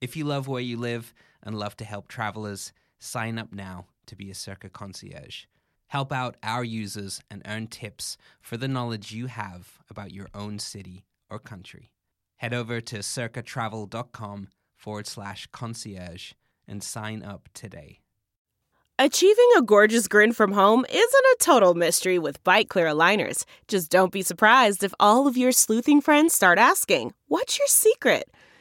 If you love where you live and love to help travelers, sign up now to be a Circa concierge. Help out our users and earn tips for the knowledge you have about your own city or country. Head over to circatravel.com forward slash concierge and sign up today. Achieving a gorgeous grin from home isn't a total mystery with Byte Clear aligners. Just don't be surprised if all of your sleuthing friends start asking, What's your secret?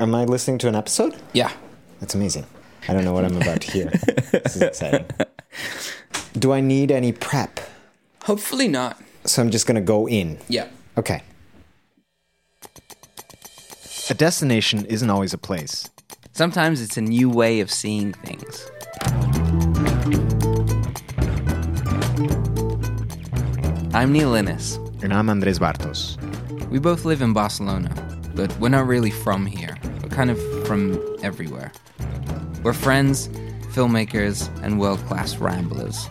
Am I listening to an episode? Yeah. That's amazing. I don't know what I'm about to hear. this is exciting. Do I need any prep? Hopefully not. So I'm just going to go in. Yeah. Okay. A destination isn't always a place. Sometimes it's a new way of seeing things. I'm Neil Innes. And I'm Andres Bartos. We both live in Barcelona, but we're not really from here. Kind of from everywhere. We're friends, filmmakers, and world class ramblers.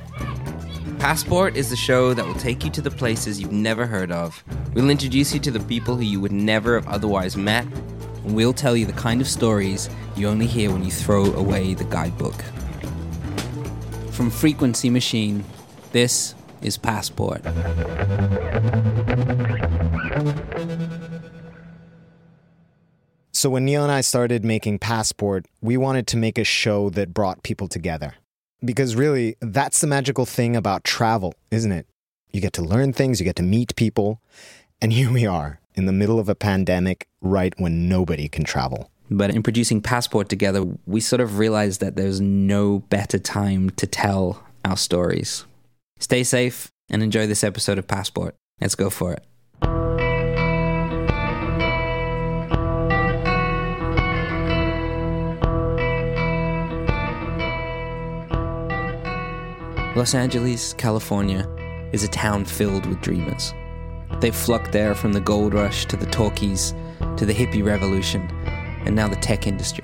Passport is the show that will take you to the places you've never heard of. We'll introduce you to the people who you would never have otherwise met, and we'll tell you the kind of stories you only hear when you throw away the guidebook. From Frequency Machine, this is Passport. So when Neil and I started making Passport, we wanted to make a show that brought people together. Because really, that's the magical thing about travel, isn't it? You get to learn things, you get to meet people, and here we are in the middle of a pandemic right when nobody can travel. But in producing Passport together, we sort of realized that there's no better time to tell our stories. Stay safe and enjoy this episode of Passport. Let's go for it. Los Angeles, California, is a town filled with dreamers. They've flocked there from the gold rush to the talkies to the hippie revolution and now the tech industry.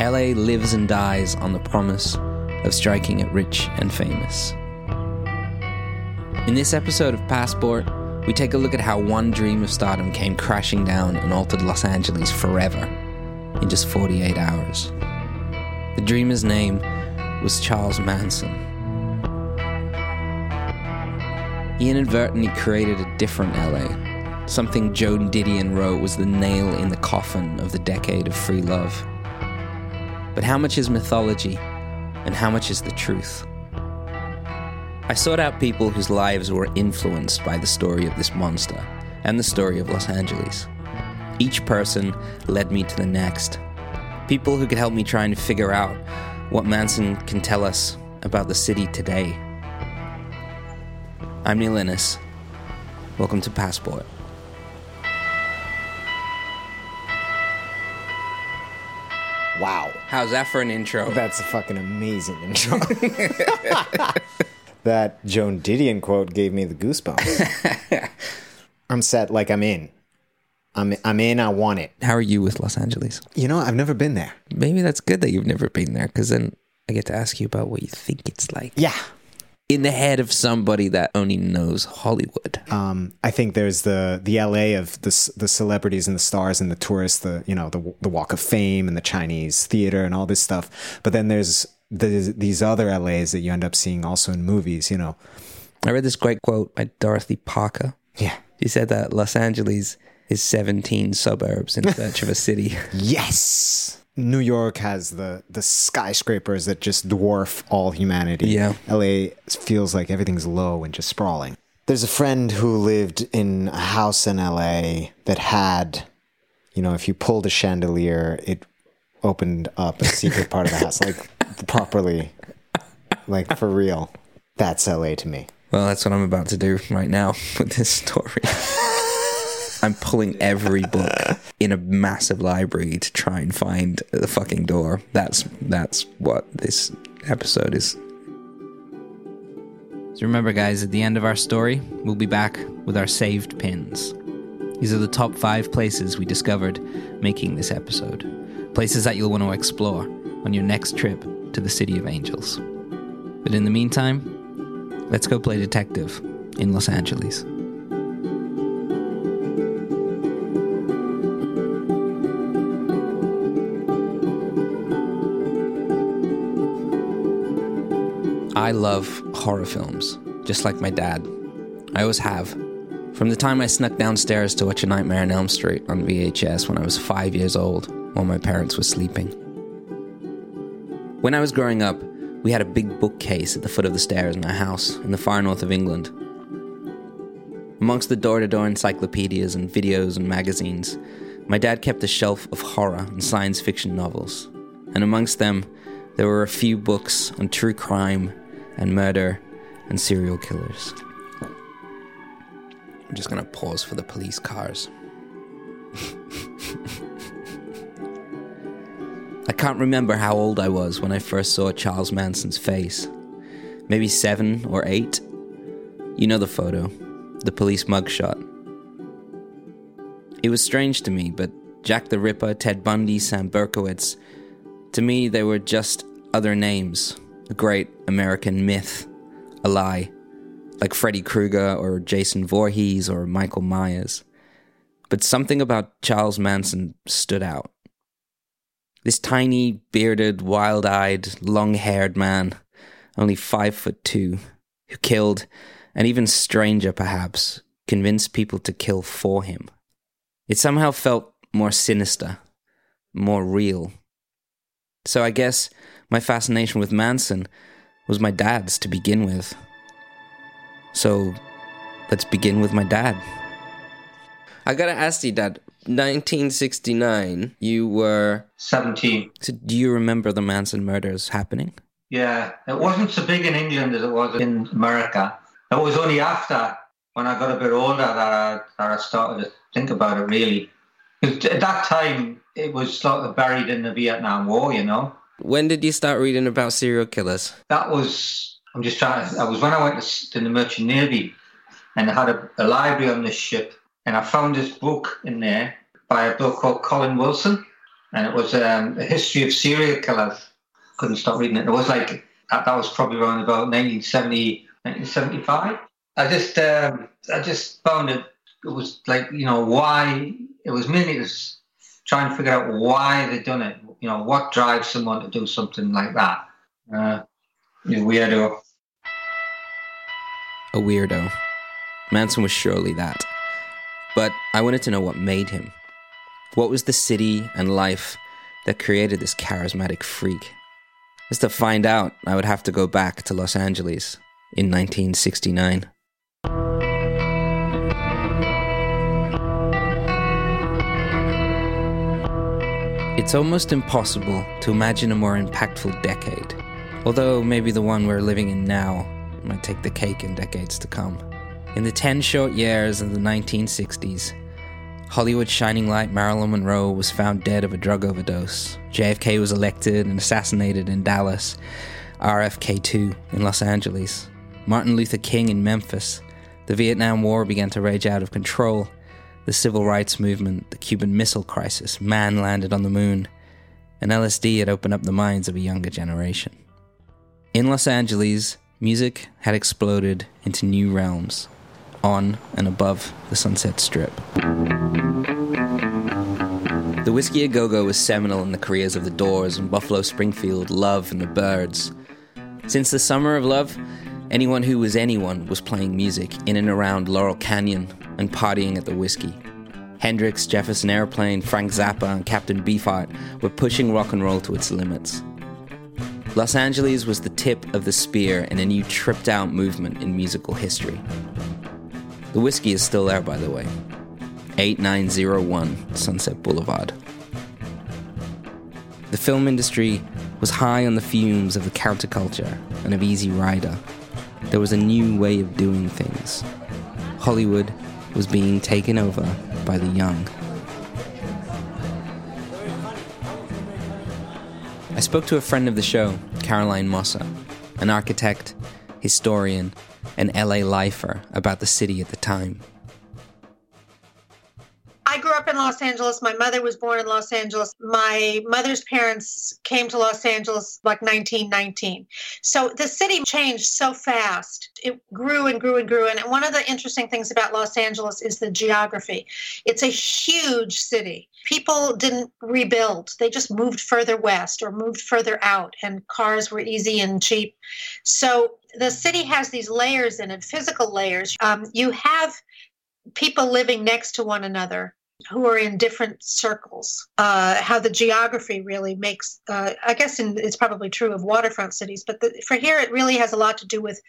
LA lives and dies on the promise of striking it rich and famous. In this episode of Passport, we take a look at how one dream of stardom came crashing down and altered Los Angeles forever in just 48 hours. The dreamer's name was Charles Manson. He inadvertently created a different LA, something Joan Didion wrote was the nail in the coffin of the decade of free love. But how much is mythology and how much is the truth? I sought out people whose lives were influenced by the story of this monster and the story of Los Angeles. Each person led me to the next. People who could help me try and figure out what Manson can tell us about the city today. I'm Neil Innes. Welcome to Passport. Wow. How's that for an intro? That's a fucking amazing intro. that Joan Didion quote gave me the goosebumps. I'm set like I'm in. I'm I'm in. I want it. How are you with Los Angeles? You know, I've never been there. Maybe that's good that you've never been there because then I get to ask you about what you think it's like Yeah. In the head of somebody that only knows Hollywood. Um, I think there's the the LA of the the celebrities and the stars and the tourists, the you know the the Walk of Fame and the Chinese theater and all this stuff. But then there's the, these other LAs that you end up seeing also in movies. You know, I read this great quote by Dorothy Parker. yeah, She said that Los Angeles is 17 suburbs in search of a city. yes. New York has the the skyscrapers that just dwarf all humanity. Yeah. LA feels like everything's low and just sprawling. There's a friend who lived in a house in LA that had, you know, if you pulled a chandelier, it opened up a secret part of the house, like properly, like for real. That's LA to me. Well, that's what I'm about to do right now with this story. I'm pulling every book in a massive library to try and find the fucking door. That's that's what this episode is. So remember guys, at the end of our story, we'll be back with our saved pins. These are the top 5 places we discovered making this episode. Places that you'll want to explore on your next trip to the City of Angels. But in the meantime, Let's go play detective in Los Angeles. I love horror films, just like my dad. I always have. From the time I snuck downstairs to watch A Nightmare on Elm Street on VHS when I was five years old, while my parents were sleeping. When I was growing up, we had a big bookcase at the foot of the stairs in our house in the far north of England. Amongst the door to door encyclopedias and videos and magazines, my dad kept a shelf of horror and science fiction novels, and amongst them, there were a few books on true crime and murder and serial killers. I'm just gonna pause for the police cars. I can't remember how old I was when I first saw Charles Manson's face. Maybe seven or eight. You know the photo, the police mugshot. It was strange to me, but Jack the Ripper, Ted Bundy, Sam Berkowitz, to me they were just other names, a great American myth, a lie, like Freddy Krueger or Jason Voorhees or Michael Myers. But something about Charles Manson stood out. This tiny, bearded, wild eyed, long haired man, only five foot two, who killed, and even stranger perhaps, convinced people to kill for him. It somehow felt more sinister, more real. So I guess my fascination with Manson was my dad's to begin with. So let's begin with my dad. I gotta ask you, Dad. 1969, you were. 17. So do you remember the Manson murders happening? Yeah, it wasn't so big in England as it was in America. It was only after, when I got a bit older, that I, that I started to think about it really. 'Cause At that time, it was sort of buried in the Vietnam War, you know. When did you start reading about serial killers? That was, I'm just trying to, I was when I went to, the Merchant Navy and I had a, a library on this ship and I found this book in there by a bloke called Colin Wilson and it was um, a history of serial killers. Couldn't stop reading it. It was like, that, that was probably around about 1970, 1975. I just, um, I just found it, it was like, you know, why, it was mainly just trying to figure out why they've done it. You know, what drives someone to do something like that. Uh, you weirdo. A weirdo. Manson was surely that. But I wanted to know what made him. What was the city and life that created this charismatic freak? Just to find out, I would have to go back to Los Angeles in 1969. It's almost impossible to imagine a more impactful decade, although maybe the one we're living in now might take the cake in decades to come. In the 10 short years of the 1960s, Hollywood's shining light Marilyn Monroe was found dead of a drug overdose. JFK was elected and assassinated in Dallas. RFK 2 in Los Angeles. Martin Luther King in Memphis. The Vietnam War began to rage out of control. The civil rights movement, the Cuban Missile Crisis, man landed on the moon, and LSD had opened up the minds of a younger generation. In Los Angeles, music had exploded into new realms, on and above the Sunset Strip. The Whiskey A Go Go was seminal in the careers of the Doors and Buffalo Springfield, Love, and the Byrds. Since the Summer of Love, anyone who was anyone was playing music in and around Laurel Canyon and partying at the Whiskey. Hendrix, Jefferson Airplane, Frank Zappa, and Captain Beefheart were pushing rock and roll to its limits. Los Angeles was the tip of the spear in a new tripped out movement in musical history. The whiskey is still there, by the way. 8901 Sunset Boulevard. The film industry was high on the fumes of the counterculture and of Easy Rider. There was a new way of doing things. Hollywood was being taken over by the young. I spoke to a friend of the show, Caroline Mossa, an architect, historian, and LA lifer about the city at the time. Los Angeles. My mother was born in Los Angeles. My mother's parents came to Los Angeles like 1919. So the city changed so fast. It grew and grew and grew. And one of the interesting things about Los Angeles is the geography. It's a huge city. People didn't rebuild, they just moved further west or moved further out, and cars were easy and cheap. So the city has these layers in it, physical layers. Um, you have people living next to one another who are in different circles. Uh, how the geography really makes, uh, I guess in, it's probably true of waterfront cities, but the, for here it really has a lot to do with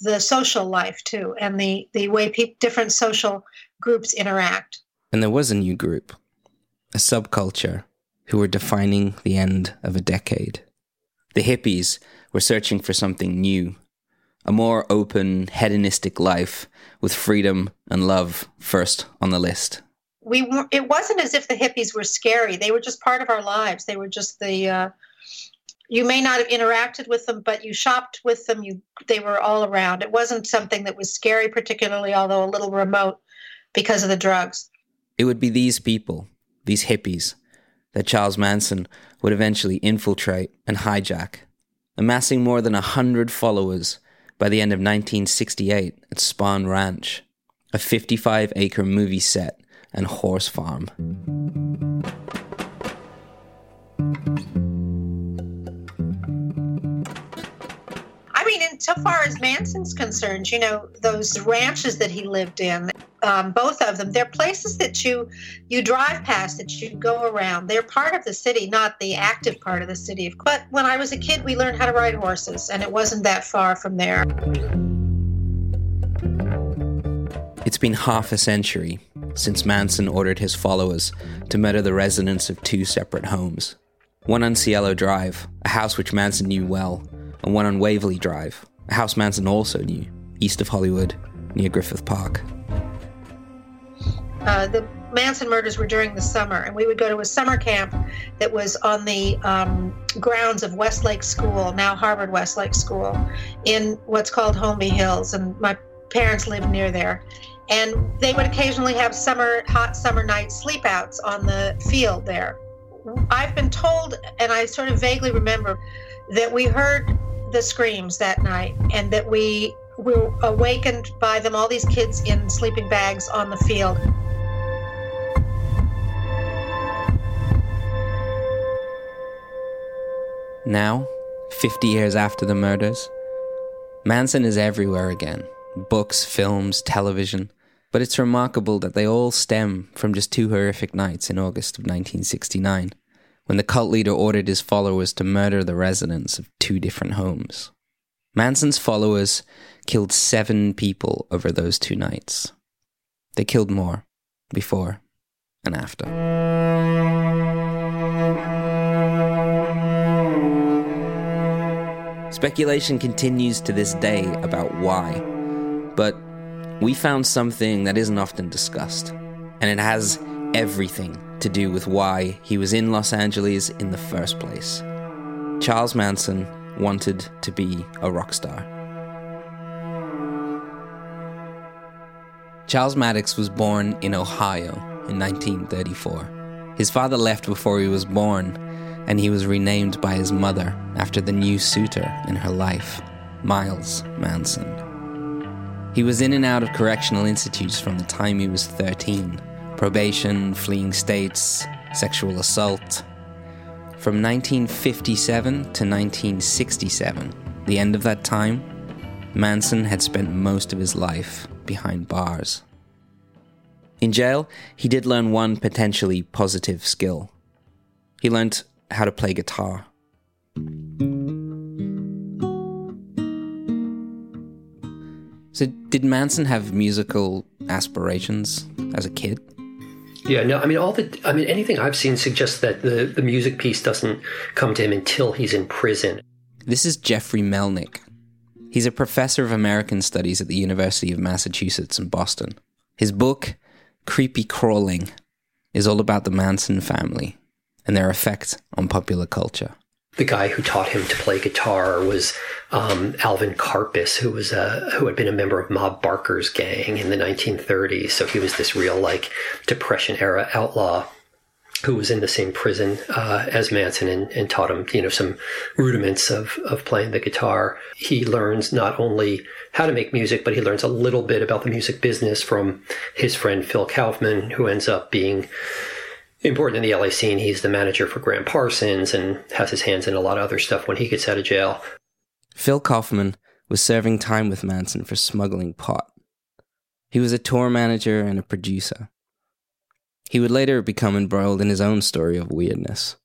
the social life too, and the the way pe- different social groups interact. And there was a new group, a subculture, who were defining the end of a decade. The hippies were searching for something new, a more open, hedonistic life with freedom and love first on the list we were, it wasn't as if the hippies were scary. They were just part of our lives. They were just the uh, you may not have interacted with them, but you shopped with them. You they were all around. It wasn't something that was scary, particularly, although a little remote because of the drugs. It would be these people, these hippies, that Charles Manson would eventually infiltrate and hijack, amassing more than a hundred followers by the end of 1968 at Spahn Ranch, a 55 acre movie set and horse farm. I mean, insofar as Manson's concerned, you know, those ranches that he lived in, um, both of them, they're places that you you drive past, that you go around. They're part of the city, not the active part of the city. But when I was a kid, we learned how to ride horses, and it wasn't that far from there. It's been half a century since Manson ordered his followers to murder the residents of two separate homes. One on Cielo Drive, a house which Manson knew well, and one on Waverly Drive, a house Manson also knew, east of Hollywood, near Griffith Park. Uh, the Manson murders were during the summer, and we would go to a summer camp that was on the um, grounds of Westlake School, now Harvard Westlake School, in what's called Holmby Hills. And my parents lived near there and they would occasionally have summer hot summer night sleepouts on the field there. I've been told and i sort of vaguely remember that we heard the screams that night and that we were awakened by them all these kids in sleeping bags on the field. Now 50 years after the murders manson is everywhere again. Books films television but it's remarkable that they all stem from just two horrific nights in August of 1969, when the cult leader ordered his followers to murder the residents of two different homes. Manson's followers killed seven people over those two nights. They killed more before and after. Speculation continues to this day about why, but we found something that isn't often discussed, and it has everything to do with why he was in Los Angeles in the first place. Charles Manson wanted to be a rock star. Charles Maddox was born in Ohio in 1934. His father left before he was born, and he was renamed by his mother after the new suitor in her life, Miles Manson. He was in and out of correctional institutes from the time he was 13 probation, fleeing states, sexual assault. From 1957 to 1967, the end of that time, Manson had spent most of his life behind bars. In jail, he did learn one potentially positive skill. He learned how to play guitar. So, did Manson have musical aspirations as a kid? Yeah, no, I mean, all the, I mean, anything I've seen suggests that the, the music piece doesn't come to him until he's in prison. This is Jeffrey Melnick. He's a professor of American Studies at the University of Massachusetts in Boston. His book, Creepy Crawling, is all about the Manson family and their effect on popular culture. The guy who taught him to play guitar was um, Alvin Karpis, who was a, who had been a member of Ma Barker's gang in the 1930s. So he was this real like Depression era outlaw who was in the same prison uh, as Manson and, and, taught him, you know, some rudiments of, of playing the guitar. He learns not only how to make music, but he learns a little bit about the music business from his friend Phil Kaufman, who ends up being important in the LA scene. He's the manager for Gram Parsons and has his hands in a lot of other stuff when he gets out of jail. Phil Kaufman was serving time with Manson for smuggling pot. He was a tour manager and a producer. He would later become embroiled in his own story of weirdness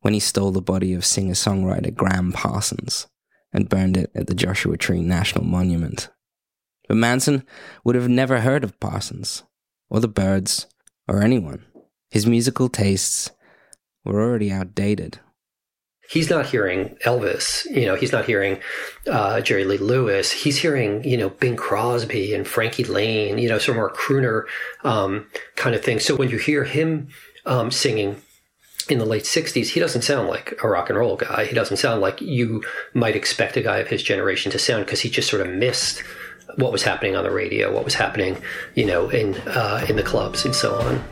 when he stole the body of singer songwriter Gram Parsons and burned it at the Joshua Tree National Monument. But Manson would have never heard of Parsons, or the Byrds, or anyone. His musical tastes were already outdated he's not hearing Elvis, you know, he's not hearing uh, Jerry Lee Lewis. He's hearing, you know, Bing Crosby and Frankie Laine, you know, some more crooner um, kind of thing. So when you hear him um, singing in the late 60s, he doesn't sound like a rock and roll guy. He doesn't sound like you might expect a guy of his generation to sound because he just sort of missed what was happening on the radio, what was happening, you know, in uh, in the clubs and so on.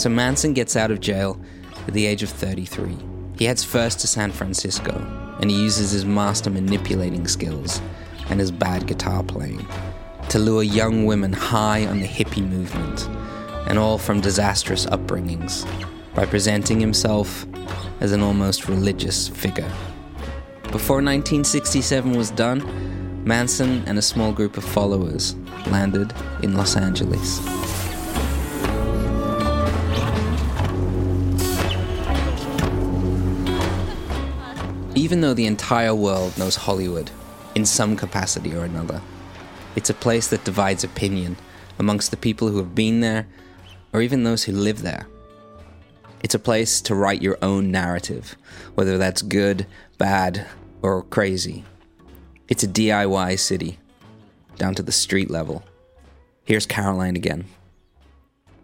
So Manson gets out of jail at the age of 33. He heads first to San Francisco, and he uses his master manipulating skills and his bad guitar playing to lure young women high on the hippie movement, and all from disastrous upbringings, by presenting himself as an almost religious figure. Before 1967 was done, Manson and a small group of followers landed in Los Angeles. Even though the entire world knows Hollywood in some capacity or another, it's a place that divides opinion amongst the people who have been there or even those who live there. It's a place to write your own narrative, whether that's good, bad, or crazy. It's a DIY city, down to the street level. Here's Caroline again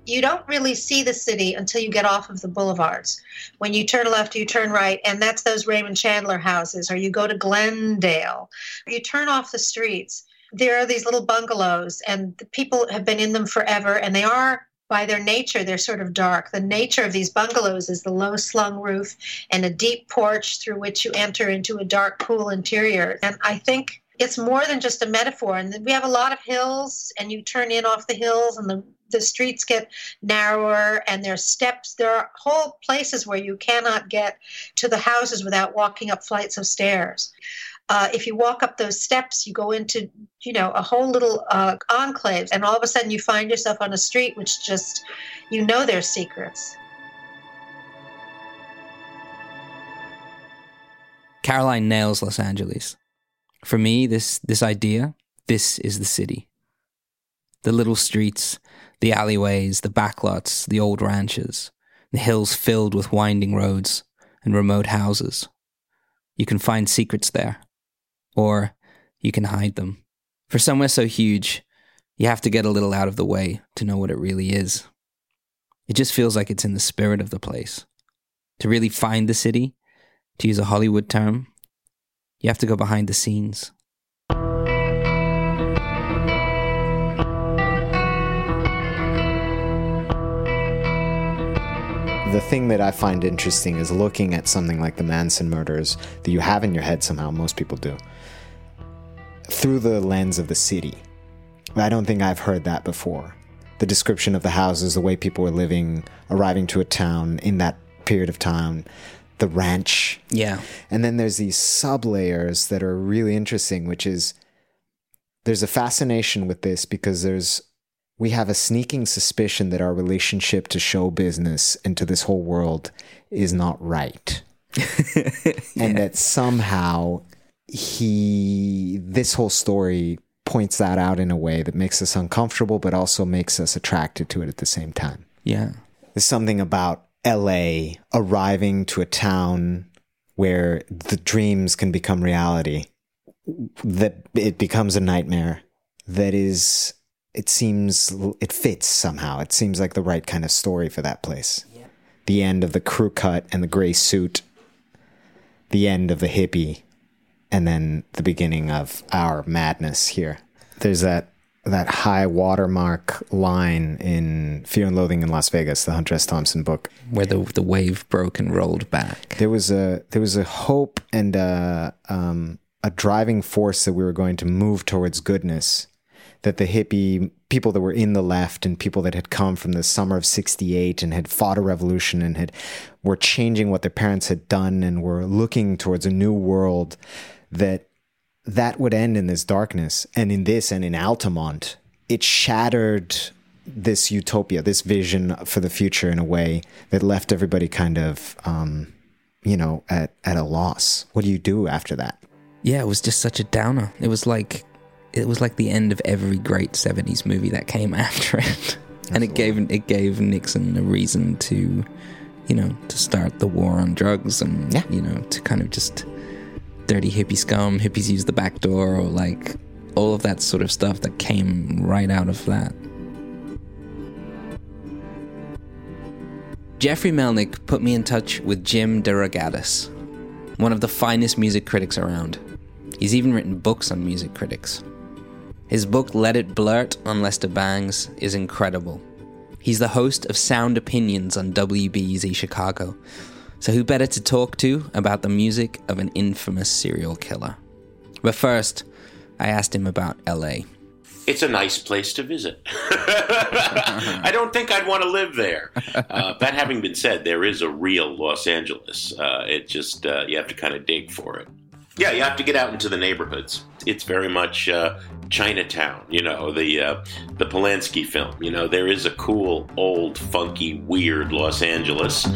you don't really see the city until you get off of the boulevards. When you turn left, you turn right, and that's those Raymond Chandler houses, or you go to Glendale. You turn off the streets. There are these little bungalows, and people have been in them forever, and they are by their nature, they're sort of dark. The nature of these bungalows is the low slung roof and a deep porch through which you enter into a dark, cool interior. And I think it's more than just a metaphor. And we have a lot of hills, and you turn in off the hills, and the the streets get narrower and there's steps there are whole places where you cannot get to the houses without walking up flights of stairs. Uh, if you walk up those steps you go into you know a whole little uh, enclave and all of a sudden you find yourself on a street which just you know there's secrets. Caroline nails los angeles. For me this this idea this is the city. The little streets the alleyways, the backlots, the old ranches, the hills filled with winding roads and remote houses. You can find secrets there, or you can hide them For somewhere so huge, you have to get a little out of the way to know what it really is. It just feels like it's in the spirit of the place. To really find the city, to use a Hollywood term, you have to go behind the scenes. The thing that I find interesting is looking at something like the Manson murders that you have in your head somehow, most people do, through the lens of the city. I don't think I've heard that before. The description of the houses, the way people were living, arriving to a town in that period of time, the ranch. Yeah. And then there's these sub layers that are really interesting, which is there's a fascination with this because there's we have a sneaking suspicion that our relationship to show business and to this whole world is not right. And that somehow he this whole story points that out in a way that makes us uncomfortable but also makes us attracted to it at the same time. Yeah. There's something about LA arriving to a town where the dreams can become reality, that it becomes a nightmare, that is, it seems, it fits somehow. It seems like the right kind of story for that place. The end of the crew cut and the gray suit, the end of the hippie, and then the beginning of our madness here. There's that that high watermark line in Fear and Loathing in Las Vegas, the Hunter S. Thompson book. Where the the wave broke and rolled back. There was a there was a hope and a um, a driving force that we were going to move towards goodness. That the hippie people that were in the left and people that had come from the summer of '68 and had fought a revolution and had were changing what their parents had done and were looking towards a new world. That that would end in this darkness. And in this and in Altamont, it shattered this utopia, this vision for the future in a way that left everybody kind of, um, you know, at, at a loss. What do you do after that? Yeah, it was just such a downer. It was like it was like the end of every great '70s movie that came after it, and it gave it gave Nixon a reason to, you know, to start the war on drugs and Yeah. you know to kind of just dirty hippie scum, hippies use the back door, or like all of that sort of stuff that came right out of that. Jeffrey Melnick put me in touch with Jim DeRogatis, one of the finest music critics around. He's even written books on music critics. His book Let It Blurt on Lester Bangs is incredible. He's the host of Sound Opinions on WBEZ Chicago, so who better to talk to about the music of an infamous serial killer? But first, I asked him about LA. It's a nice place to visit. I don't think I'd want to live there. Uh, that having been said, there is a real Los Angeles. Uh, it just, uh, you have to kind of dig for it. Yeah, you have to get out into the neighborhoods. It's very much uh, Chinatown, you know, the uh, the Polanski film. You know, there is a cool, old, funky, weird Los Angeles.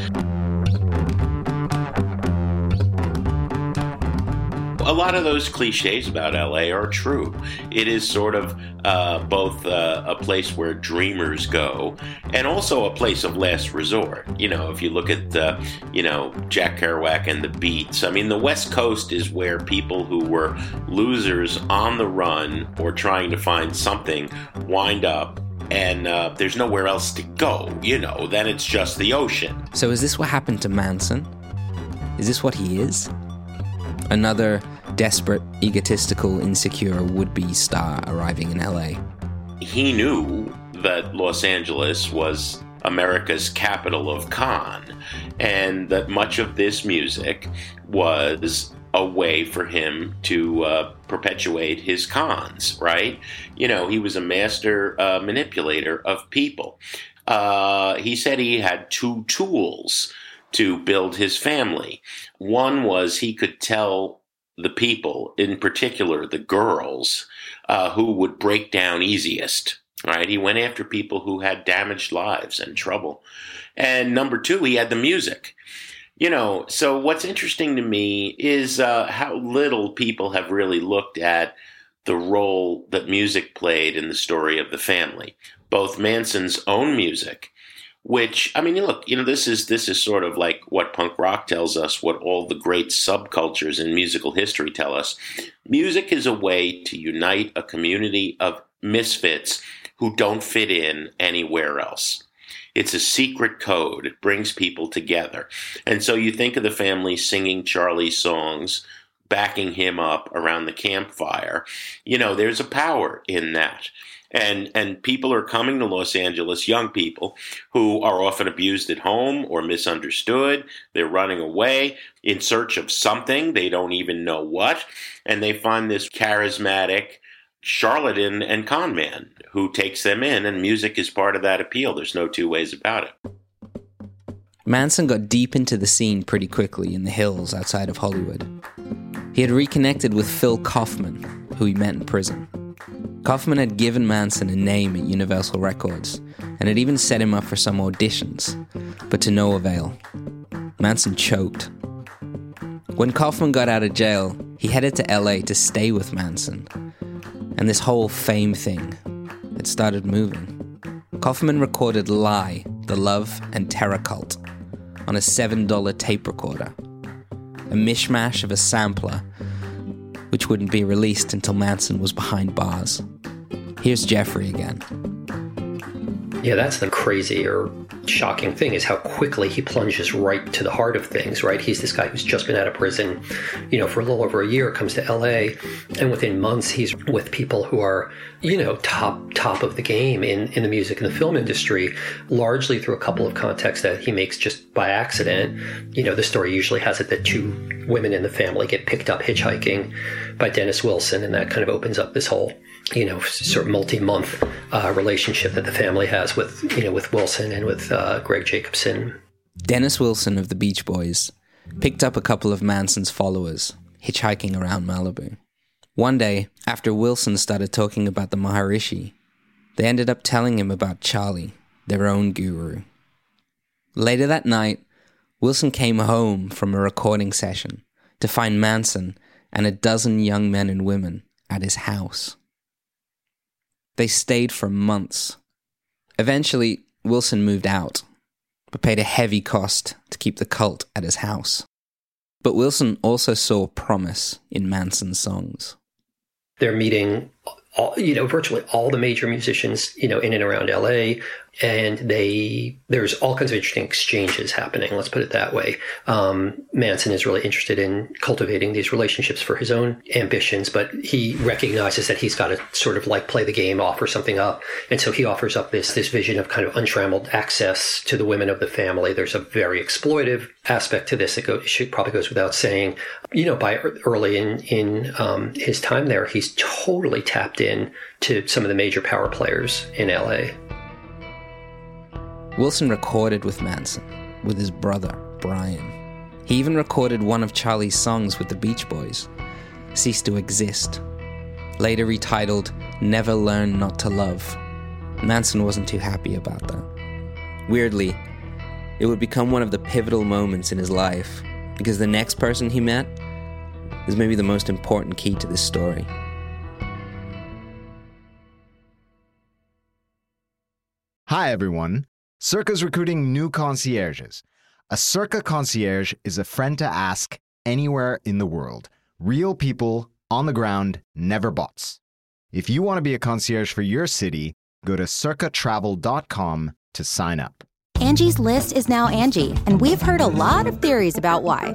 A lot of those cliches about LA are true. It is sort of uh, both uh, a place where dreamers go and also a place of last resort. You know, if you look at, uh, you know, Jack Kerouac and the Beats, I mean, the West Coast is where people who were losers on the run or trying to find something wind up. And uh, there's nowhere else to go, you know, then it's just the ocean. So, is this what happened to Manson? Is this what he is? Another desperate, egotistical, insecure would be star arriving in LA. he knew that Los Angeles was America's capital of con, and that much of this music was a way for him to uh, perpetuate his cons, right? You know, he was a master uh, manipulator of people. Uh, he said he had two tools to build his family. One was he could tell the people, in particular the girls, uh, who would break down easiest. Right? He went after people who had damaged lives and trouble. And number two, he had the music. You know, so what's interesting to me is uh, how little people have really looked at the role that music played in the story of the family. Both Manson's own music which I mean, look, you know, this is this is sort of like what punk rock tells us, what all the great subcultures in musical history tell us. Music is a way to unite a community of misfits who don't fit in anywhere else. It's a secret code. It brings people together. And so you think of the family singing Charlie's songs, backing him up around the campfire. You know, there's a power in that and and people are coming to Los Angeles, young people who are often abused at home or misunderstood. They're running away in search of something they don't even know what, and they find this charismatic charlatan and con man who takes them in, and music is part of that appeal. There's no two ways about it. Manson got deep into the scene pretty quickly in the hills outside of Hollywood. He had reconnected with Phil Kaufman, who he met in prison. Kaufman had given Manson a name at Universal Records and had even set him up for some auditions, but to no avail. Manson choked. When Kaufman got out of jail, he headed to LA to stay with Manson. And this whole fame thing, it started moving. Kaufman recorded Lie, the Love and Terror Cult, on a $7 tape recorder, a mishmash of a sampler which wouldn't be released until Manson was behind bars. Here's Jeffrey again. Yeah, that's the crazy or shocking thing is how quickly he plunges right to the heart of things, right? He's this guy who's just been out of prison, you know, for a little over a year, comes to LA, and within months he's with people who are, you know, top top of the game in, in the music and the film industry, largely through a couple of contacts that he makes just by accident. You know, the story usually has it that two women in the family get picked up hitchhiking by Dennis Wilson, and that kind of opens up this whole you know, sort of multi-month uh, relationship that the family has with, you know, with Wilson and with uh, Gregg Jakobson. Dennis Wilson of the Beach Boys picked up a couple of Manson's followers hitchhiking around Malibu. One day, after Wilson started talking about the Maharishi, they ended up telling him about Charlie, their own guru. Later that night, Wilson came home from a recording session to find Manson and a dozen young men and women at his house. They stayed for months. Eventually, Wilson moved out, but paid a heavy cost to keep the cult at his house. But Wilson also saw promise in Manson's songs. They're meeting all, you know, virtually all the major musicians, you know, in and around LA. And they, there's all kinds of interesting exchanges happening. Let's put it that way. Um, Manson is really interested in cultivating these relationships for his own ambitions, but he recognizes that he's got to sort of like play the game, offer something up. And so he offers up this, this vision of kind of untrammeled access to the women of the family. There's a very exploitive aspect to this. It, go, it probably goes without saying. You know, by early in, in um, his time there, he's totally tapped in to some of the major power players in LA. Wilson recorded with Manson, with his brother, Brian. He even recorded one of Charlie's songs with the Beach Boys, Cease to Exist, later retitled Never Learn Not to Love. Manson wasn't too happy about that. Weirdly, it would become one of the pivotal moments in his life because the next person he met is maybe the most important key to this story. Hi, everyone. Circa's recruiting new concierges. A Circa concierge is a friend to ask anywhere in the world. Real people on the ground, never bots. If you want to be a concierge for your city, go to circatravel.com to sign up. Angie's list is now Angie, and we've heard a lot of theories about why.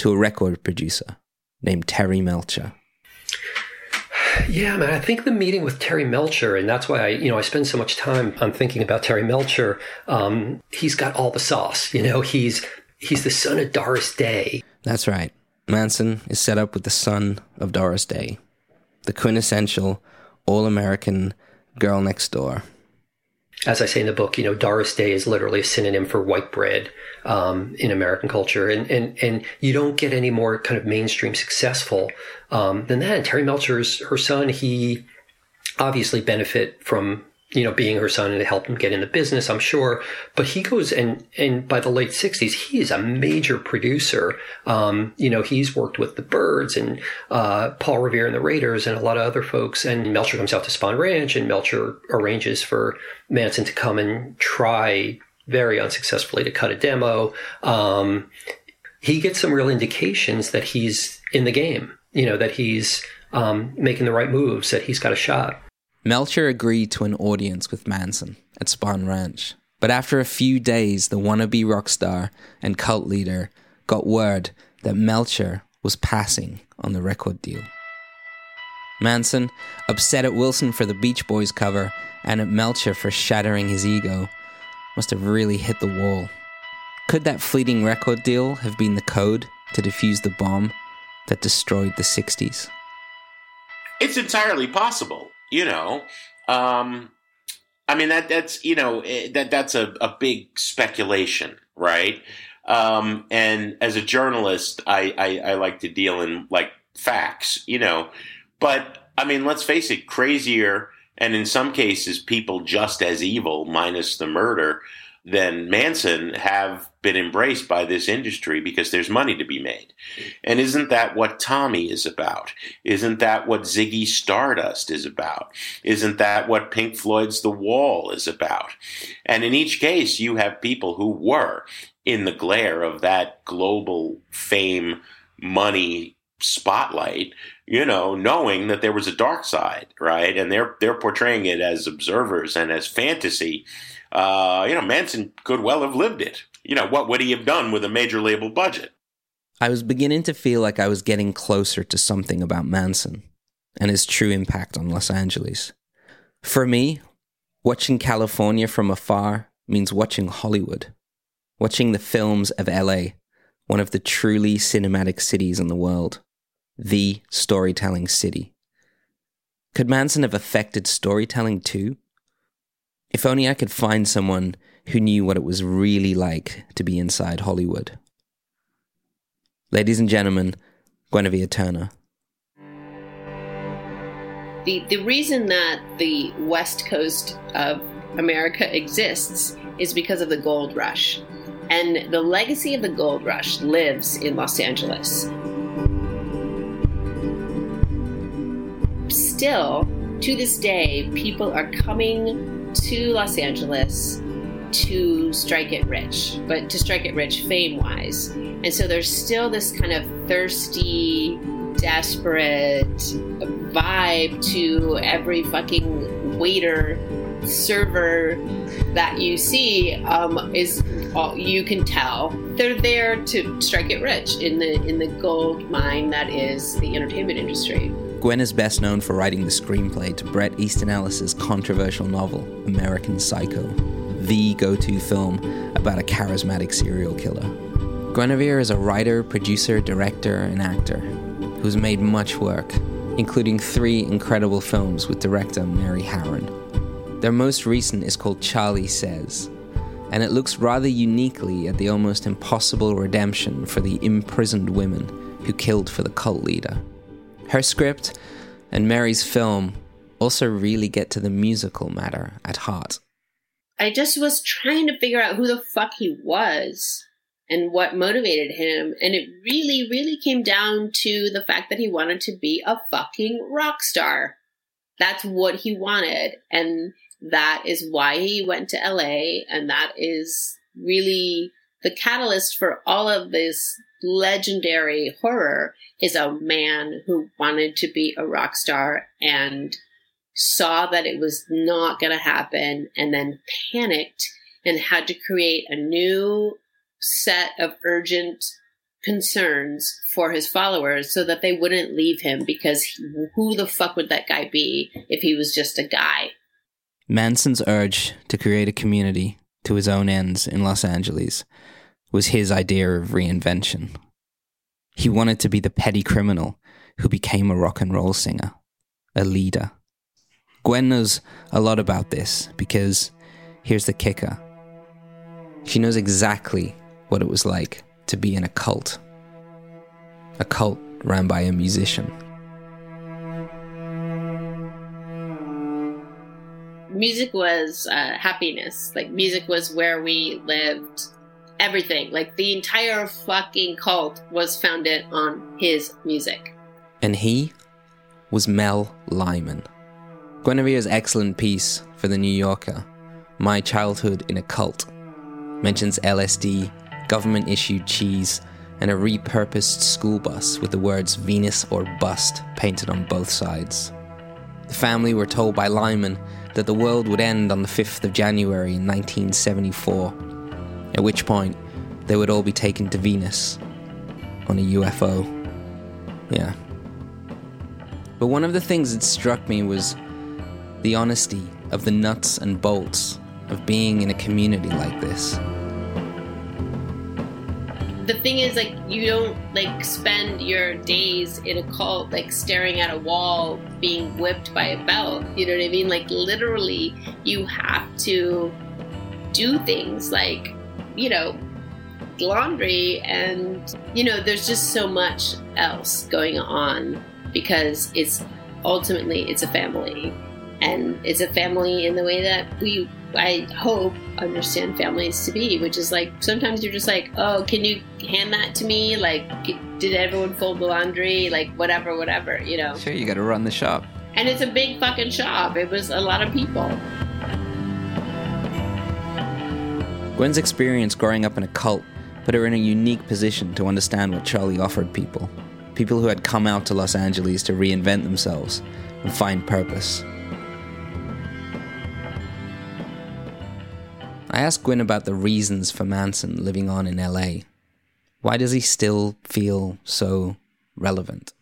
to a record producer named Terry Melcher. Yeah, man. I think the meeting with Terry Melcher, and that's why I, you know, I spend so much time on thinking about Terry Melcher. Um, he's got all the sauce. You know, he's he's the son of Doris Day. That's right. Manson is set up with the son of Doris Day, the quintessential all-American girl next door. As I say in the book, you know, Doris Day is literally a synonym for white bread um, in American culture, and and and you don't get any more kind of mainstream successful um, than that. And Terry Melcher's her son, he obviously benefit from you know, being her son and to help him get in the business, I'm sure. But he goes and, and by the late sixties, he is a major producer. Um, you know, he's worked with the Byrds and, uh, Paul Revere and the Raiders and a lot of other folks. And Melcher comes out to Spahn Ranch and Melcher arranges for Manson to come and try very unsuccessfully to cut a demo. Um, he gets some real indications that he's in the game, you know, that he's, um, making the right moves, that he's got a shot. Melcher agreed to an audience with Manson at Spahn Ranch, but after a few days, the wannabe rock star and cult leader got word that Melcher was passing on the record deal. Manson, upset at Wilson for the Beach Boys cover and at Melcher for shattering his ego, must have really hit the wall. Could that fleeting record deal have been the code to defuse the bomb that destroyed the 60s? It's entirely possible you know, um, I mean that that's you know eh, that that's a, a big speculation, right? Um, and as a journalist, I, I, I like to deal in like facts, you know. But I mean, let's face it, crazier and in some cases people just as evil, minus the murder, than Manson have been embraced by this industry because there's money to be made. And isn't that what Tommy is about? Isn't that what Ziggy Stardust is about? Isn't that what Pink Floyd's The Wall is about? And in each case, you have people who were in the glare of that global fame, money spotlight, you know, knowing that there was a dark side, right? And they're they're portraying it as observers and as fantasy uh, you know, Manson could well have lived it. You know, what would he have done with a major label budget? I was beginning to feel like I was getting closer to something about Manson and his true impact on Los Angeles. For me, watching California from afar means watching Hollywood, watching the films of LA, one of the truly cinematic cities in the world, the storytelling city. Could Manson have affected storytelling too? If only I could find someone who knew what it was really like to be inside Hollywood. Ladies and gentlemen, Guinevere Turner. The, the reason that the west coast of America exists is because of the gold rush. And the legacy of the gold rush lives in Los Angeles. Still, to this day, people are coming to Los Angeles to strike it rich, but to strike it rich fame wise. And so there's still this kind of thirsty, desperate vibe to every fucking waiter, server that you see um, is all, you can tell they're there to strike it rich in the in the gold mine that is the entertainment industry. Gwen is best known for writing the screenplay to Bret Easton Ellis's controversial novel, American Psycho, the go to film about a charismatic serial killer. Guinevere is a writer, producer, director, and actor who's made much work, including three incredible films with director Mary Harron. Their most recent is called Charlie Says, and it looks rather uniquely at the almost impossible redemption for the imprisoned women who killed for the cult leader. Her script and Mary's film also really get to the musical matter at heart. I just was trying to figure out who the fuck he was and what motivated him. And it really, really came down to the fact that he wanted to be a fucking rock star. That's what he wanted. And that is why he went to LA. And that is really the catalyst for all of this legendary horror is a man who wanted to be a rock star and saw that it was not going to happen and then panicked and had to create a new set of urgent concerns for his followers so that they wouldn't leave him because who the fuck would that guy be if he was just a guy? Manson's urge to create a community to his own ends in Los Angeles was his idea of reinvention. He wanted to be the petty criminal who became a rock and roll singer, a leader. Gwen knows a lot about this because here's the kicker she knows exactly what it was like to be in a cult. A cult ran by a musician. Music was uh, happiness. Like, music was where we lived. Everything. Like, the entire fucking cult was founded on his music. And he was Mel Lyman. Guinevere's excellent piece for The New Yorker, My Childhood in a Cult, mentions LSD, government issued cheese, and a repurposed school bus with the words Venus or Bust painted on both sides. The family were told by Lyman that the world would end on the 5th of January in 1974, at which point they would all be taken to Venus on a UFO. Yeah. But one of the things that struck me was the honesty of the nuts and bolts of being in a community like this. The thing is, like, you don't like spend your days in a cult, like staring at a wall, being whipped by a belt. You know what I mean? Like, literally, you have to do things like, you know, laundry, and you know, there's just so much else going on because it's ultimately it's a family. And it's a family in the way that we i hope understand families to be which is like sometimes you're just like oh can you hand that to me? Like did everyone fold the laundry? Like whatever whatever you know? Sure, you gotta run the shop. and it's a big fucking shop. It was a lot of people Gwen's experience growing up in a cult put her in a unique position to understand what Charlie offered people. People who had come out to Los Angeles to reinvent themselves and find purpose. I asked Gwen about the reasons for Manson living on in LA. Why does he still feel so relevant?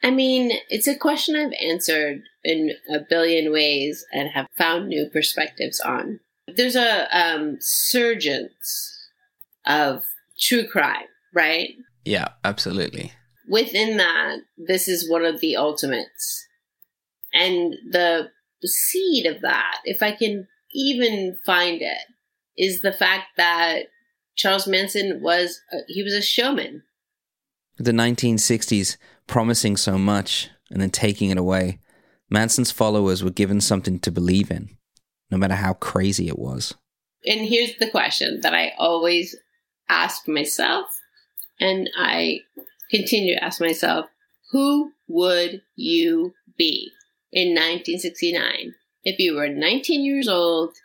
I mean, it's a question I've answered in a billion ways and have found new perspectives on. There's a um, surgence of true crime, right? Yeah, absolutely. Within that, this is one of the ultimates. And the seed of that, if I can even find it, is the fact that Charles Manson was, a, he was a showman. The 1960s promising so much and then taking it away, Manson's followers were given something to believe in, no matter how crazy it was. And here's the question that I always ask myself, and I continue to ask myself who would you be in 1969 if you were 19 years old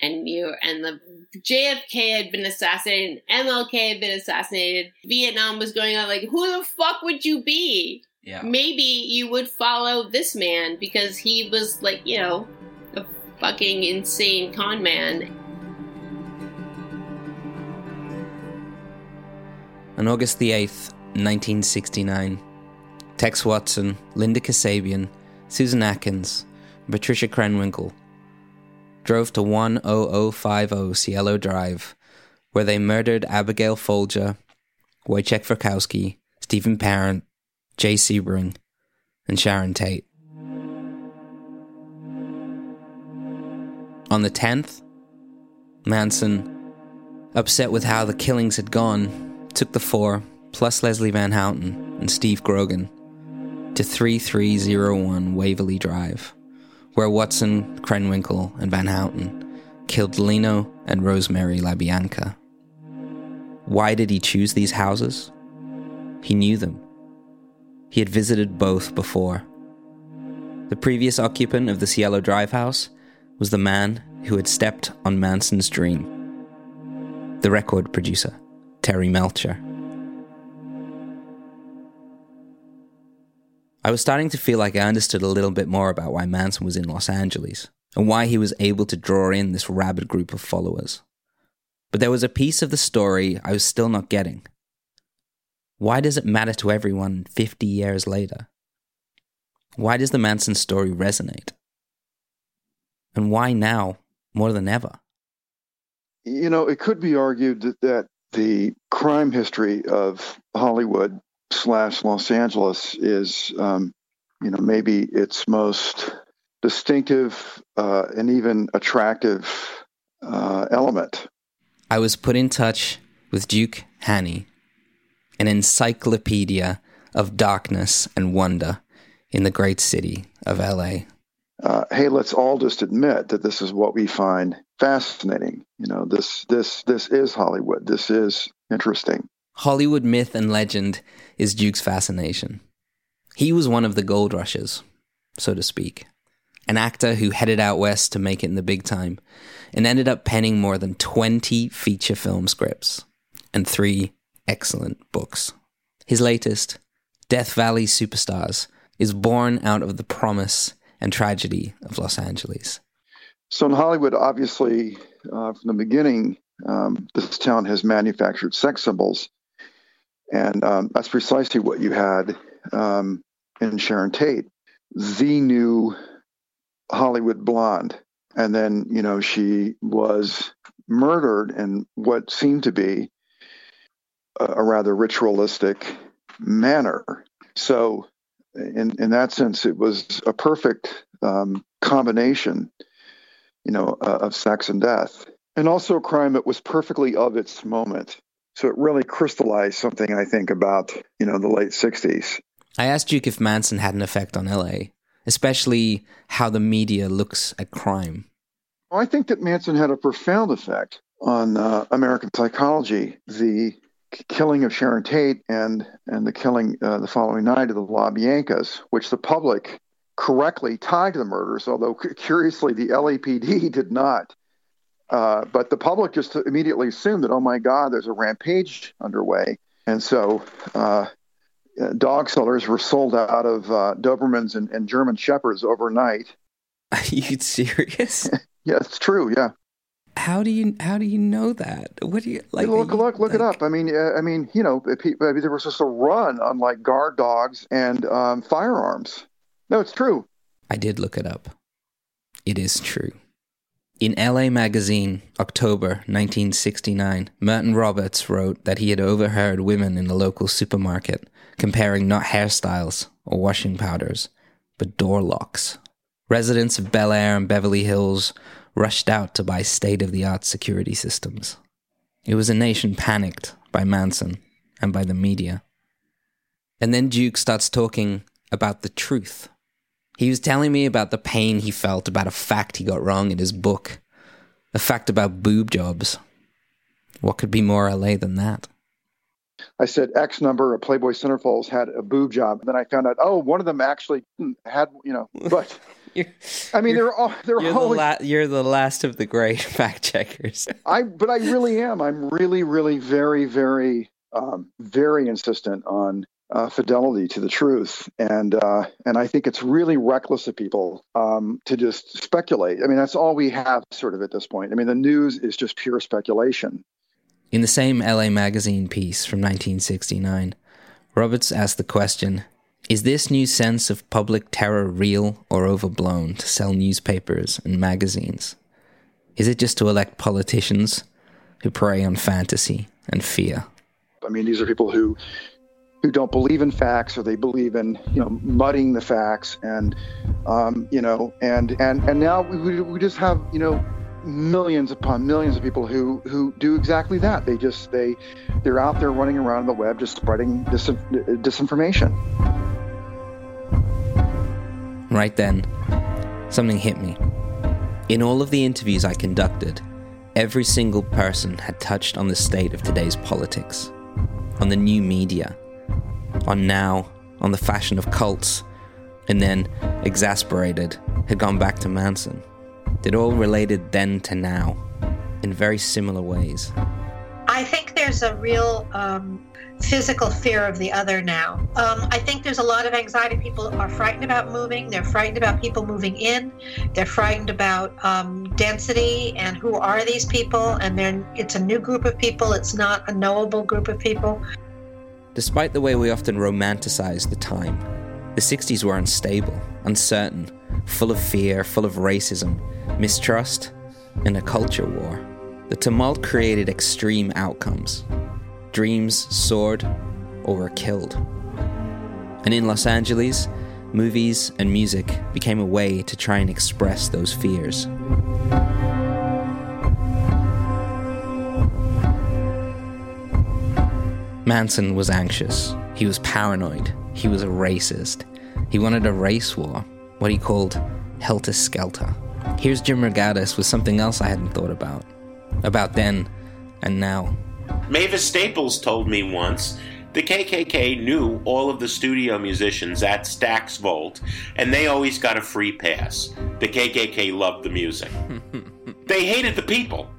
and you and the JFK had been assassinated, MLK had been assassinated, Vietnam was going on. Like, who the fuck would you be? Yeah. Maybe you would follow this man because he was like, you know, fucking insane con man. On August the 8th, 1969, Tex Watson, Linda Kasabian, Susan Atkins, Patricia Krenwinkel drove to 10050 Cielo Drive, where they murdered Abigail Folger, Wojciech Frykowski, Stephen Parent, Jay Sebring, and Sharon Tate. On the 10th, Manson, upset with how the killings had gone, took the four, plus Leslie Van Houten and Steve Grogan, to 3301 Waverly Drive, where Watson, Krenwinkel, and Van Houten killed Lino and Rosemary LaBianca. Why did he choose these houses? He knew them. He had visited both before. The previous occupant of the Cielo Drive house was the man who had stepped on Manson's dream the record producer, Terry Melcher. I was starting to feel like I understood a little bit more about why Manson was in Los Angeles and why he was able to draw in this rabid group of followers. But there was a piece of the story I was still not getting. Why does it matter to everyone 50 years later? Why does the Manson story resonate? And why now more than ever? You know, it could be argued that, that the crime history of Hollywood slash Los Angeles is, um, you know, maybe its most distinctive uh, and even attractive uh, element. I was put in touch with Duke Haney, an encyclopedia of darkness and wonder in the great city of LA. Uh, hey, let's all just admit that this is what we find fascinating. You know, this this this is Hollywood. This is interesting. Hollywood myth and legend is Duke's fascination. He was one of the gold rushers, so to speak, an actor who headed out west to make it in the big time and ended up penning more than 20 feature film scripts and three excellent books. His latest, Death Valley Superstars, is born out of the promise and tragedy of Los Angeles. So in Hollywood, obviously, uh, from the beginning, um, this town has manufactured sex symbols, and um, that's precisely what you had um, in Sharon Tate, the new Hollywood blonde, and then you know she was murdered in what seemed to be a, a rather ritualistic manner. So, in in that sense, it was a perfect um, combination you know, uh, of sex and death. And also a crime that was perfectly of its moment. So it really crystallized something, I think, about, you know, the late 60s. I asked Duke if Manson had an effect on LA, especially how the media looks at crime. Well, I think that Manson had a profound effect on uh, American psychology. The killing of Sharon Tate and and the killing uh, the following night of the LaBiancas, which the public correctly tied to the murders, although curiously the LAPD did not. Uh, but the public just immediately assumed that, oh my God, there's a rampage underway. And so uh, dog sellers were sold out of uh, Dobermans and, and, German Shepherds overnight. Are you serious? yeah, it's true. Yeah. How do you how do you know that? What do you like? Look, you, look, look like... it up. I mean, uh, I mean, you know, there was just a run on like guard dogs and um, firearms. No, it's true. I did look it up. It is true. In LA Magazine, October 1969, Merton Roberts wrote that he had overheard women in the local supermarket comparing not hairstyles or washing powders, but door locks. Residents of Bel Air and Beverly Hills rushed out to buy state of the art security systems. It was a nation panicked by Manson and by the media. And then Duke starts talking about the truth he was telling me about the pain he felt about a fact he got wrong in his book. A fact about boob jobs. What could be more LA than that? I said X number of Playboy centerfolds had a boob job. And then I found out, oh, one of them actually had, you know, but I mean, they're all they're you're always. The la- you're the last of the great fact checkers. I, but I really am. I'm really, really, very, very, um, very insistent on uh, fidelity to the truth, and uh, and I think it's really reckless of people um, to just speculate. I mean, that's all we have, sort of, at this point. I mean, the news is just pure speculation. In the same LA Magazine piece from 1969, Roberts asked the question: Is this new sense of public terror real or overblown to sell newspapers and magazines? Is it just to elect politicians who prey on fantasy and fear? I mean, these are people who who don't believe in facts or they believe in you know mudding the facts and um, you know and and and now we, we just have you know millions upon millions of people who who do exactly that they just they they're out there running around the web just spreading dis- disinformation right then something hit me in all of the interviews i conducted every single person had touched on the state of today's politics on the new media on now, on the fashion of cults, and then, exasperated, had gone back to Manson. It all related then to now, in very similar ways. I think there's a real um, physical fear of the other now. Um, I think there's a lot of anxiety. People are frightened about moving. They're frightened about people moving in. They're frightened about um, density and who are these people. And then it's a new group of people. It's not a knowable group of people. Despite the way we often romanticize the time, the 60s were unstable, uncertain, full of fear, full of racism, mistrust, and a culture war. The tumult created extreme outcomes. Dreams soared or were killed. And in Los Angeles, movies and music became a way to try and express those fears. Manson was anxious. He was paranoid. He was a racist. He wanted a race war, what he called helter skelter. Here's Jim Rogatis with something else I hadn't thought about. About then and now. Mavis Staples told me once the KKK knew all of the studio musicians at Stax Volt, and they always got a free pass. The KKK loved the music. they hated the people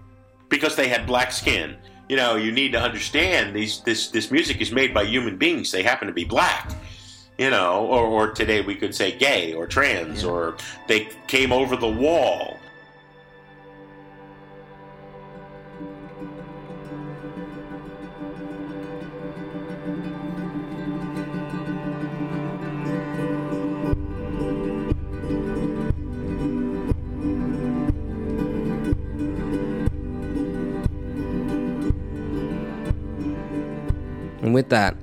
because they had black skin. You know, you need to understand these this this music is made by human beings. They happen to be black. You know, or, or today we could say gay or trans, yeah. or they came over the wall. With that,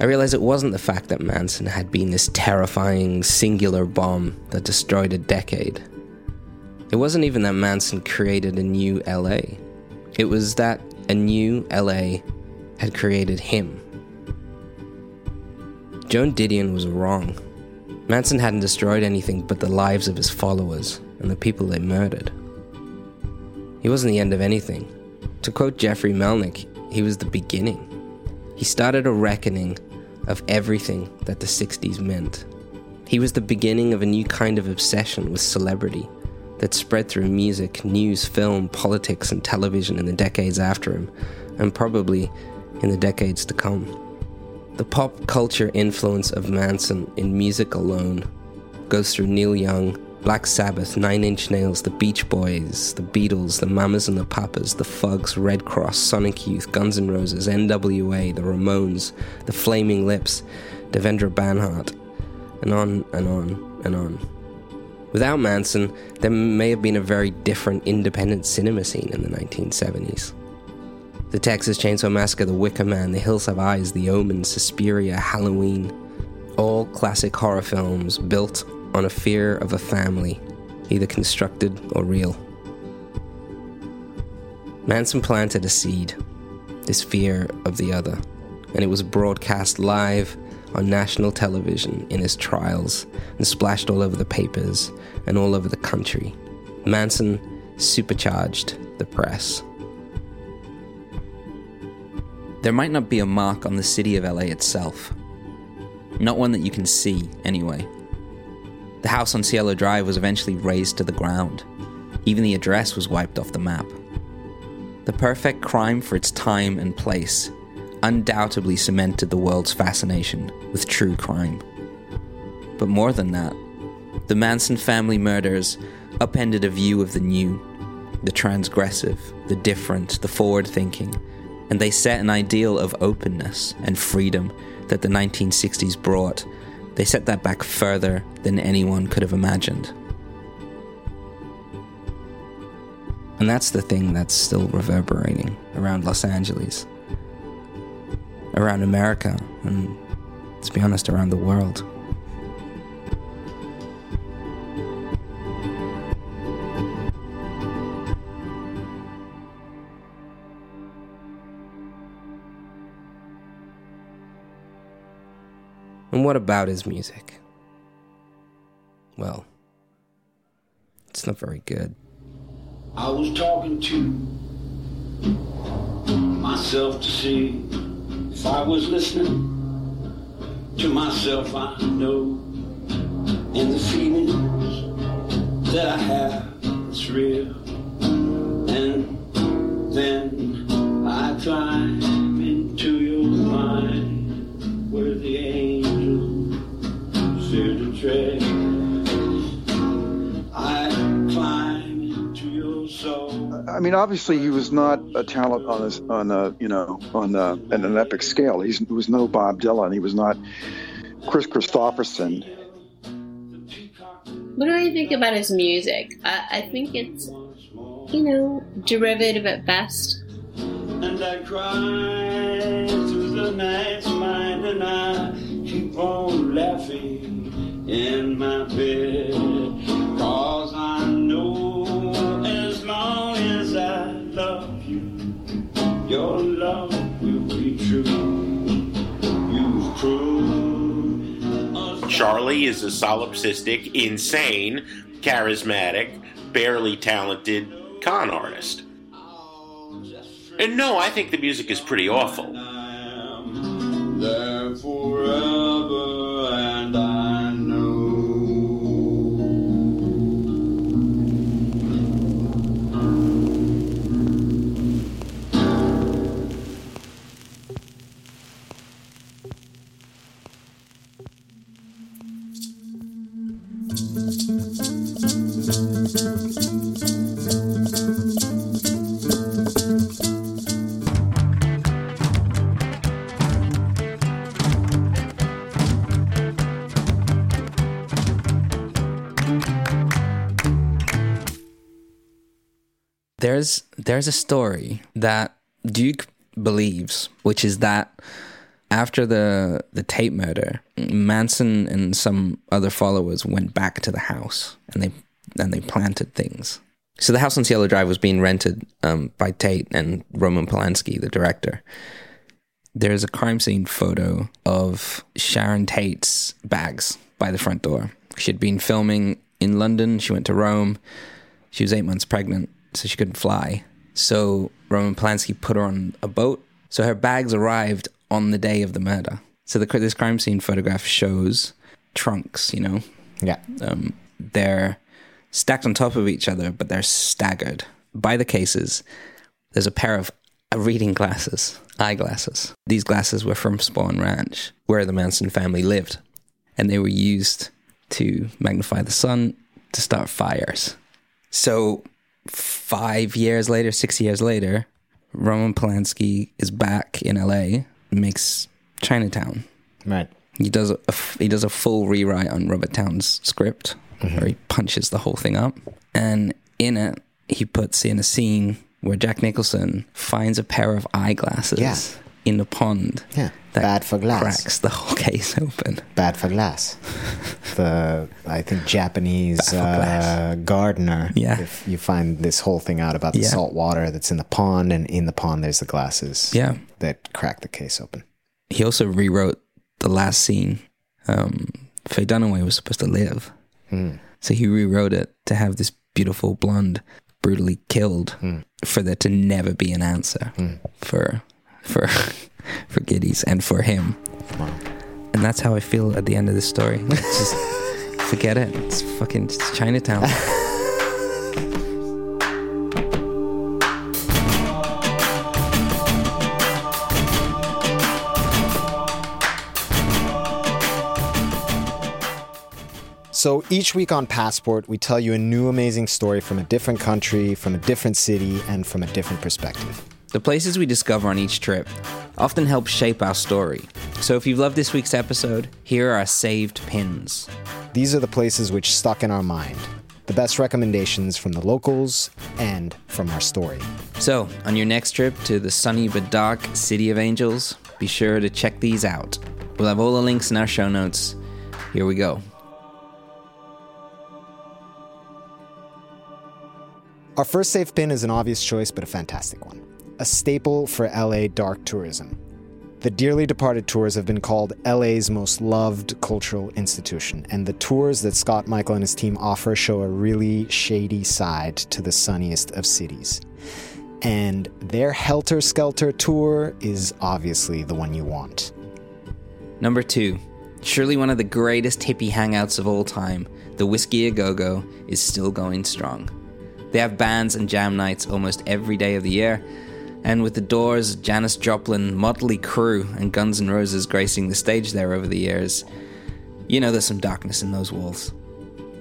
I realized it wasn't the fact that Manson had been this terrifying singular bomb that destroyed a decade. It wasn't even that Manson created a new LA. It was that a new LA had created him. Joan Didion was wrong. Manson hadn't destroyed anything but the lives of his followers and the people they murdered. He wasn't the end of anything. To quote Jeffrey Melnick, he was the beginning. He started a reckoning of everything that the 60s meant. He was the beginning of a new kind of obsession with celebrity that spread through music, news, film, politics, and television in the decades after him, and probably in the decades to come. The pop culture influence of Manson in music alone goes through Neil Young, Black Sabbath, Nine Inch Nails, The Beach Boys, The Beatles, The Mamas and the Papas, The Fugs, Redd Kross, Sonic Youth, Guns N' Roses, NWA, The Ramones, The Flaming Lips, Devendra Banhart, and on and on and on. Without Manson, there may have been a very different independent cinema scene in the 1970s. The Texas Chainsaw Massacre, The Wicker Man, The Hills Have Eyes, The Omen, Suspiria, Halloween, all classic horror films built on a fear of a family, either constructed or real. Manson planted a seed, this fear of the other, and it was broadcast live on national television in his trials and splashed all over the papers and all over the country. Manson supercharged the press. There might not be a mark on the city of LA itself. Not one that you can see, anyway. The house on Cielo Drive was eventually razed to the ground. Even the address was wiped off the map. The perfect crime for its time and place undoubtedly cemented the world's fascination with true crime. But more than that, the Manson family murders upended a view of the new, the transgressive, the different, the forward thinking, and they set an ideal of openness and freedom that the 1960s brought they set that back further than anyone could have imagined. And that's the thing that's still reverberating around Los Angeles, around America, and let's be honest, around the world. And what about his music? Well, it's not very good. I was talking to myself to see if I was listening to myself. I know, and the feelings that I have, it's real. And then I climb into your mind where the angels tread. I climb into your soul. I mean, obviously, he was not a talent on his, on a you know on a, on an epic scale. He's, he was no Bob Dylan. He was not Kris Kristofferson. What do I think about his music? I, I think it's you know derivative at best. And I cry through the night's mind and I keep on laughing in my bed. Cause I know as long as I love you, your love will be true. You've proved Charlie is a solipsistic, insane, charismatic, barely talented con artist. And no, I think the music is pretty awful. there forever, There's there's a story that Duke believes, which is that after the the Tate murder, Manson and some other followers went back to the house and they and they planted things. So the house on Cielo Drive was being rented um, by Tate and Roman Polanski, the director. There's a crime scene photo of Sharon Tate's bags by the front door. She had been filming in London. She went to Rome. She was eight months pregnant, so she couldn't fly. So Roman Polanski put her on a boat. So her bags arrived on the day of the murder. So the this crime scene photograph shows trunks. You know, Yeah. um, they're stacked on top of each other, but they're staggered by the cases. There's a pair of uh, reading glasses, eyeglasses. These glasses were from Spahn Ranch, where the Manson family lived, and they were used to magnify the sun to start fires. So, five years later, six years later, Roman Polanski is back in LA, makes Chinatown. Right. He does a he does a full rewrite on Robert Towne's script, where he punches the whole thing up, and in it he puts in a scene where Jack Nicholson finds a pair of eyeglasses Yeah. in the pond. Yeah. that Bad for glass. Cracks the whole case open. Bad for glass. the I think Japanese uh, gardener. Yeah. If you find this whole thing out about the Yeah. salt water that's in the pond, and in the pond there's the glasses. Yeah. That crack the case open. He also rewrote the last scene. Um, Faye Dunaway was supposed to live, Hmm. so he rewrote it to have this beautiful blonde brutally killed Hmm. for there to never be an answer for for for Gittes and for him. And that's how I feel at the end of this story. Just forget it. It's fucking it's Chinatown. So each week on Passport, we tell you a new amazing story from a different country, from a different city, and from a different perspective. The places we discover on each trip often help shape our story. So if you've loved this week's episode, here are our saved pins. These are the places which stuck in our mind, the best recommendations from the locals and from our story. So, on your next trip to the sunny but dark City of Angels, be sure to check these out. We'll have all the links in our show notes. Here we go. Our first safe pin is an obvious choice, but a fantastic one. A staple for LA dark tourism. The dearly departed tours have been called LA's most loved cultural institution, and the tours that Scott Michael and his team offer show a really shady side to the sunniest of cities. And their Helter Skelter tour is obviously the one you want. Number two, surely one of the greatest hippie hangouts of all time, the Whisky A Go Go, is still going strong. They have bands and jam nights almost every day of the year, and with the Doors, Janis Joplin, Motley Crue, and Guns N' Roses gracing the stage there over the years, you know there's some darkness in those walls.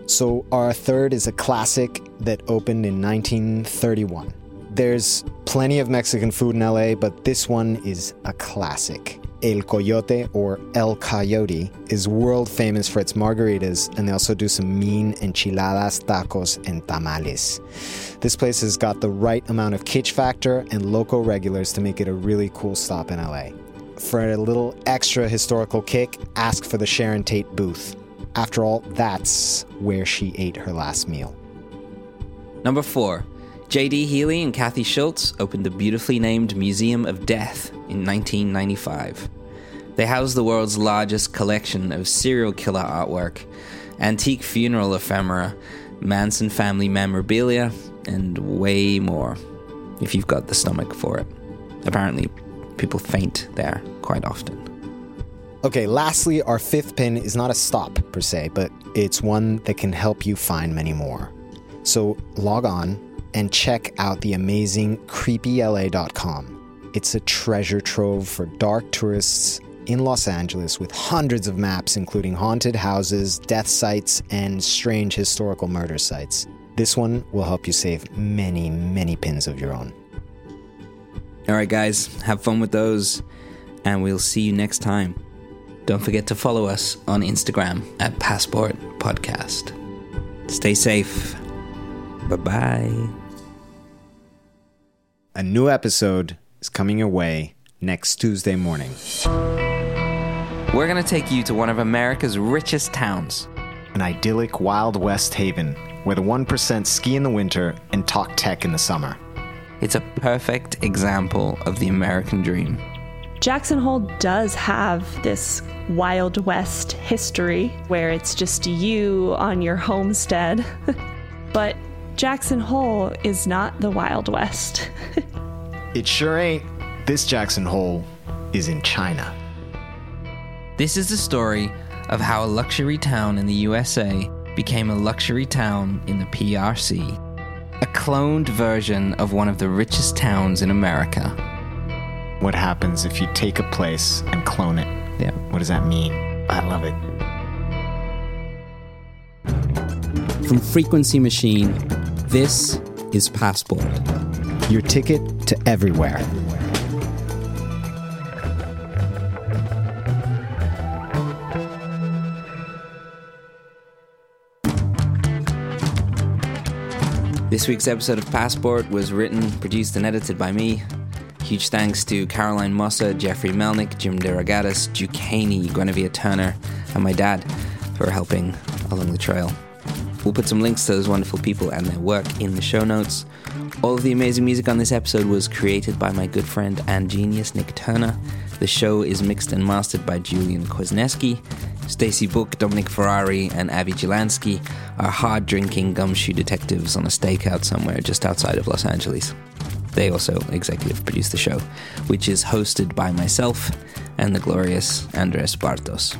So, our third is a classic that opened in 1931. There's plenty of Mexican food in LA, but this one is a classic. El Coyote, or El Coyote, is world famous for its margaritas, and they also do some mean enchiladas, tacos, and tamales. This place has got the right amount of kitsch factor and local regulars to make it a really cool stop in LA. For a little extra historical kick, ask for the Sharon Tate booth. After all, that's where she ate her last meal. Number four, J.D. Healy and Kathy Schultz opened the beautifully named Museum of Death in 1995. They house the world's largest collection of serial killer artwork, antique funeral ephemera, Manson family memorabilia, and way more, if you've got the stomach for it. Apparently, people faint there quite often. Okay, lastly, our fifth pin is not a stop per se, but it's one that can help you find many more. So log on and check out the amazing creepyla.com. It's a treasure trove for dark tourists in Los Angeles with hundreds of maps, including haunted houses, death sites, and strange historical murder sites. This one will help you save many, many pins of your own. All right, guys, have fun with those, and we'll see you next time. Don't forget to follow us on Instagram at Passport Podcast. Stay safe. Bye bye. A new episode is coming your way next Tuesday morning. We're going to take you to one of America's richest towns. An idyllic Wild West haven where the 1% ski in the winter and talk tech in the summer. It's a perfect example of the American dream. Jackson Hole does have this Wild West history where it's just you on your homestead. but Jackson Hole is not the Wild West. it sure ain't. This Jackson Hole is in China. This is the story of how a luxury town in the USA became a luxury town in the PRC, a cloned version of one of the richest towns in America. What happens if you take a place and clone it? Yeah. What does that mean? I love it. From Frequency Machine, this is Passport. Your ticket to everywhere. This week's episode of Passport was written, produced, and edited by me. Huge thanks to Caroline Mossa, Jeffrey Melnick, Jim DeRogatis, Duke Haney, Guinevere Turner, and my dad for helping along the trail. We'll put some links to those wonderful people and their work in the show notes. All of the amazing music on this episode was created by my good friend and genius Nick Turner. The show is mixed and mastered by Julian Kwasniewski. Stacy Book, Dominic Ferrari, and Avi Jelansky are hard drinking gumshoe detectives on a stakeout somewhere just outside of Los Angeles. They also executive produce the show, which is hosted by myself and the glorious Andres Bartos.